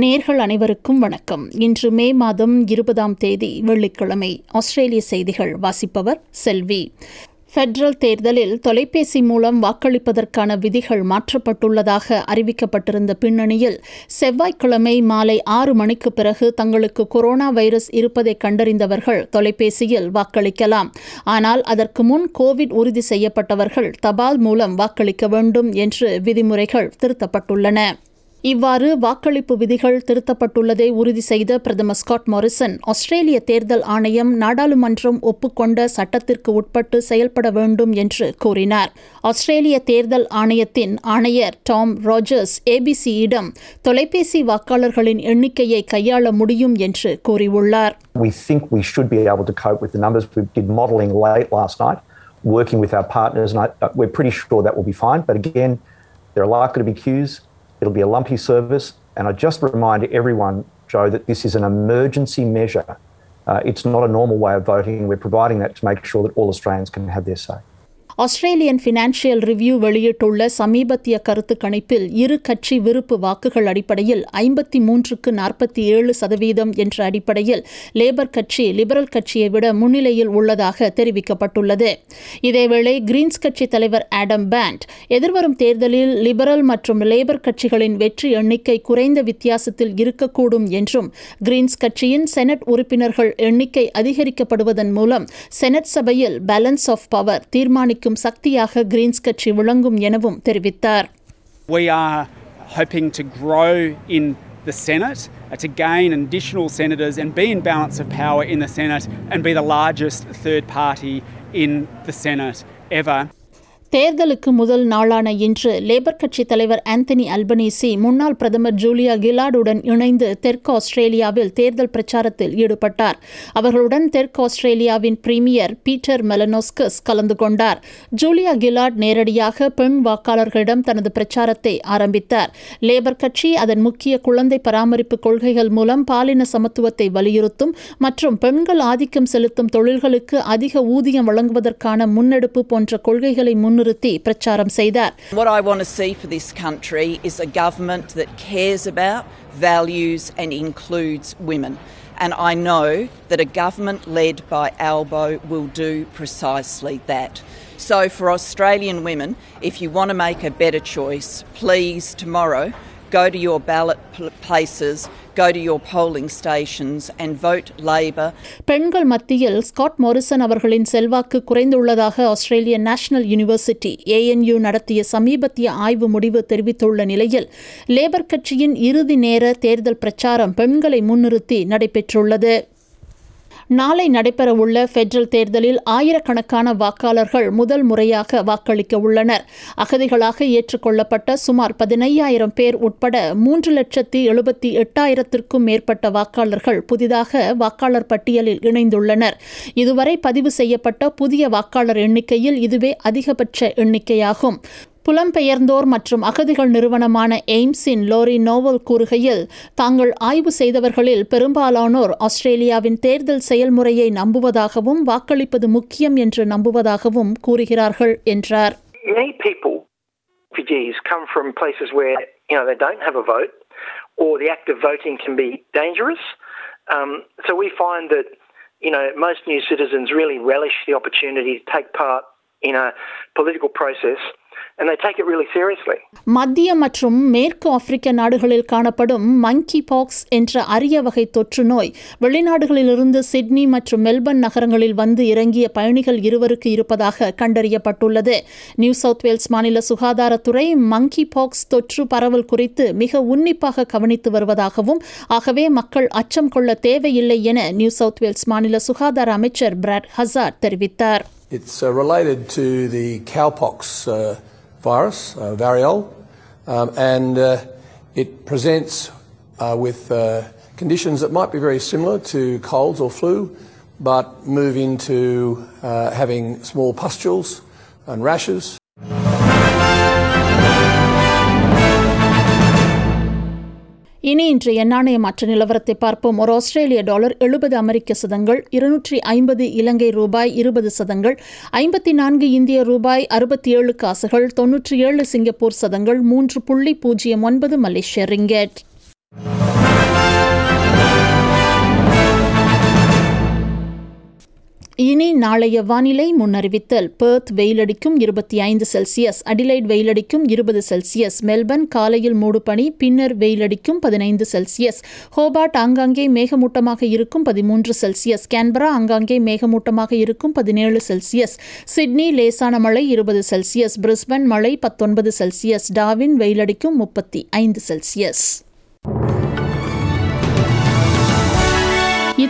நேர்கள் அனைவருக்கும் வணக்கம். இன்று மே மாதம் இருபதாம் தேதி வெள்ளிக்கிழமை ஆஸ்திரேலிய செய்திகள் வாசிப்பவர் செல்வி. ஃபெடரல் தேர்தலில் தொலைபேசி மூலம் வாக்களிப்பதற்கான விதிகள் மாற்றப்பட்டுள்ளதாக அறிவிக்கப்பட்டிருந்த பின்னணியில் செவ்வாய்க்கிழமை மாலை ஆறு மணிக்கு பிறகு தங்களுக்கு கொரோனா வைரஸ் இருப்பதை கண்டறிந்தவர்கள் தொலைபேசியில் வாக்களிக்கலாம். ஆனால் அதற்கு முன் கோவிட் உறுதி செய்யப்பட்டவர்கள் தபால் மூலம் வாக்களிக்க வேண்டும் என்று விதிமுறைகள் திருத்தப்பட்டுள்ளன. இவ்வாறு வாக்களிப்பு விதிகள் திருத்தப்பட்டுள்ளதை உறுதி செய்த பிரதமர் ஸ்காட் மாரிசன் ஆஸ்திரேலிய தேர்தல் ஆணையம் நாடாளுமன்றம் ஒப்புக்கொண்ட சட்டத்திற்கு உட்பட்டு செயல்பட வேண்டும் என்று கூறினார் ஆஸ்திரேலிய தேர்தல் ஆணையத்தின் ஆணையர் டாம் ராஜர்ஸ் ஏபிசியிடம் தொலைபேசி வாக்காளர்களின் எண்ணிக்கையை கையாள முடியும் என்று கூறியுள்ளார் We think we should be able to cope with the numbers. We did modelling late last night, working with our partners, and I, we're pretty sure that will be fine. But again, there are likely to be queues. It'll be a lumpy service. And I just remind everyone, Joe, that this is an emergency measure. Uh, it's not a normal way of voting. We're providing that to make sure that all Australians can have their say. Australian Financial Review வெளியிட்டுள்ள சமீபத்திய கருத்து கணிப்பில் இரு கட்சி விருப்பு வாக்குகள் அடிப்படையில் ஐம்பத்தி மூன்றுக்கு நாற்பத்தி ஏழு சதவீதம் என்ற அடிப்படையில் லேபர் கட்சி லிபரல் கட்சியை விட முன்னிலையில் உள்ளதாக தெரிவிக்கப்பட்டுள்ளது. இதேவேளை கிரீன்ஸ் கட்சி தலைவர் ஆடம் பேண்ட் எதிர்வரும் தேர்தலில் லிபரல் மற்றும் லேபர் கட்சிகளின் வெற்றி எண்ணிக்கை குறைந்த வித்தியாசத்தில் இருக்கக்கூடும் என்றும் கிரீன்ஸ் கட்சியின் செனட் உறுப்பினர்கள் எண்ணிக்கை அதிகரிக்கப்படுவதன் மூலம் செனட் சபையில் பேலன்ஸ் ஆஃப் பவர் தீர்மானிக்கும் அதிகரிக்கும் சக்தியாக கிரீன்ஸ் கட்சி விளங்கும் எனவும் தெரிவித்தார் We are hoping to grow in the Senate, uh, to gain additional senators and be in balance of power in the Senate and be the largest third party in the Senate ever. தேர்தலுக்கு முதல் நாளான இன்று labour கட்சி தலைவர் Anthony Albanese முன்னாள் பிரதமர் Julia கிலாடுடன் இணைந்து தெற்கு ஆஸ்திரேலியாவில் தேர்தல் பிரச்சாரத்தில் ஈடுபட்டார். அவர்களுடன் தெற்கு ஆஸ்திரேலியாவின் பிரீமியர் பீட்டர் மெலனோஸ்கஸ் கலந்து கொண்டார். ஜூலியா கிலாட் நேரடியாக பெண் வாக்காளர்களிடம் தனது பிரச்சாரத்தை ஆரம்பித்தார். லேபர் கட்சி அதன் முக்கிய குழந்தை பராமரிப்பு கொள்கைகள் மூலம் பாலின சமத்துவத்தை வலியுறுத்தும் மற்றும் பெண்கள் ஆதிக்கம் செலுத்தும் தொழில்களுக்கு அதிக ஊதியம் வழங்குவதற்கான முன்னெடுப்பு போன்ற கொள்கைகளை முன் முன்னிறுத்தி பிரச்சாரம் செய்தார் What I want to see for this country is a government that cares about, values and includes women. And I know that a government led by Albo will do precisely that. So for Australian women, if you want to make a better choice, please tomorrow go to your ballot places, go to your polling stations and vote Labour. பெண்கள் மத்தியில் Scott Morrison அவர்களின் செல்வாக்கு குறைந்துள்ளதாக ஆஸ்திரேலிய national university ANU நடத்திய சமீபத்திய ஆய்வு முடிவு தெரிவித்துள்ள நிலையில் லேபர் கட்சியின் இறுதி நேர தேர்தல் பிரச்சாரம் பெண்களை முன்னிறுத்தி நடைபெற்றுள்ளது நாளை நடைபெறவுள்ள பெட்ரல் தேர்தலில் ஆயிரக்கணக்கான வாக்காளர்கள் முதல் முறையாக வாக்களிக்க உள்ளனர். அகதிகளாக ஏற்றுக்கொள்ளப்பட்ட சுமார் பதினையாயிரம் பேர் உட்பட மூன்று லட்சத்தி எழுபத்தி எட்டாயிரத்திற்கும் மேற்பட்ட வாக்காளர்கள் புதிதாக வாக்காளர் பட்டியலில் இணைந்துள்ளனர். இதுவரை பதிவு செய்யப்பட்ட புதிய வாக்காளர் எண்ணிக்கையில் இதுவே அதிகபட்ச எண்ணிக்கையாகும். புலம்பெயர்ந்தோர் மற்றும் அகதிகள் நிறுவனமான எய்ம்ஸின் லோரி நோவல் கூறுகையில் தாங்கள் ஆய்வு செய்தவர்களில் பெரும்பாலானோர் ஆஸ்திரேலியாவின் தேர்தல் செயல்முறையை நம்புவதாகவும் வாக்களிப்பது முக்கியம் என்று நம்புவதாகவும் கூறுகிறார்கள் என்றார் Many people, refugees, come from places where you know they don't have a vote, or the act of voting can be dangerous. Um, so we find that you know most new citizens really relish the opportunity to take part in a political process and they take it really seriously. மத்திய மற்றும் மேற்கு ஆப்பிரிக்க நாடுகளில் காணப்படும் மங்கி box என்ற அரிய வகை தொற்று நோய் வெளிநாடுகளிலிருந்து சிட்னி மற்றும் மெல்பர்ன் நகரங்களில் வந்து இறங்கிய பயணிகள் இருவருக்கு இருப்பதாக கண்டறியப்பட்டுள்ளது நியூ சவுத் வேல்ஸ் மாநில சுகாதாரத்துறை மங்கி பாக்ஸ் தொற்று பரவல் குறித்து மிக உன்னிப்பாக கவனித்து வருவதாகவும் ஆகவே மக்கள் அச்சம் கொள்ள தேவையில்லை என நியூ சவுத் வேல்ஸ் மாநில சுகாதார அமைச்சர் பிராட் ஹசார் தெரிவித்தார் It's uh, related to the cowpox uh, virus, uh, variole, um, and uh, it presents uh, with uh, conditions that might be very similar to colds or flu, but move into uh, having small pustules and rashes. இனி இன்றைய நாணய மாற்ற நிலவரத்தை பார்ப்போம். ஒரு ஆஸ்திரேலிய dollar எழுபது அமெரிக்க சதங்கள் இருநூற்றி ஐம்பது இலங்கை ரூபாய் இருபது சதங்கள் ஐம்பத்தி நான்கு இந்திய ரூபாய் அறுபத்தி ஏழு காசுகள் தொன்னூற்றி ஏழு சிங்கப்பூர் சதங்கள் மூன்று புள்ளி பூஜ்ஜியம் ஒன்பது மலேசிய ரிங்கெட். இனி நாளைய வானிலை முன்னறிவித்தல். பெர்த் வெயிலடிக்கும் இருபத்தி ஐந்து செல்சியஸ் அடிலைட் வெயிலடிக்கும் இருபது செல்சியஸ் மெல்பர்ன் காலையில் மூடுபனி பின்னர் வெயிலடிக்கும் பதினைந்து செல்சியஸ் ஹோபார்ட் ஆங்காங்கே மேகமூட்டமாக இருக்கும் பதிமூன்று செல்சியஸ் கேன்பரா ஆங்காங்கே மேகமூட்டமாக இருக்கும் பதினேழு செல்சியஸ் சிட்னி லேசான மழை இருபது செல்சியஸ் பிரிஸ்பன் மழை பத்தொன்பது செல்சியஸ் டாவின் வெயிலடிக்கும் முப்பத்தி ஐந்து செல்சியஸ்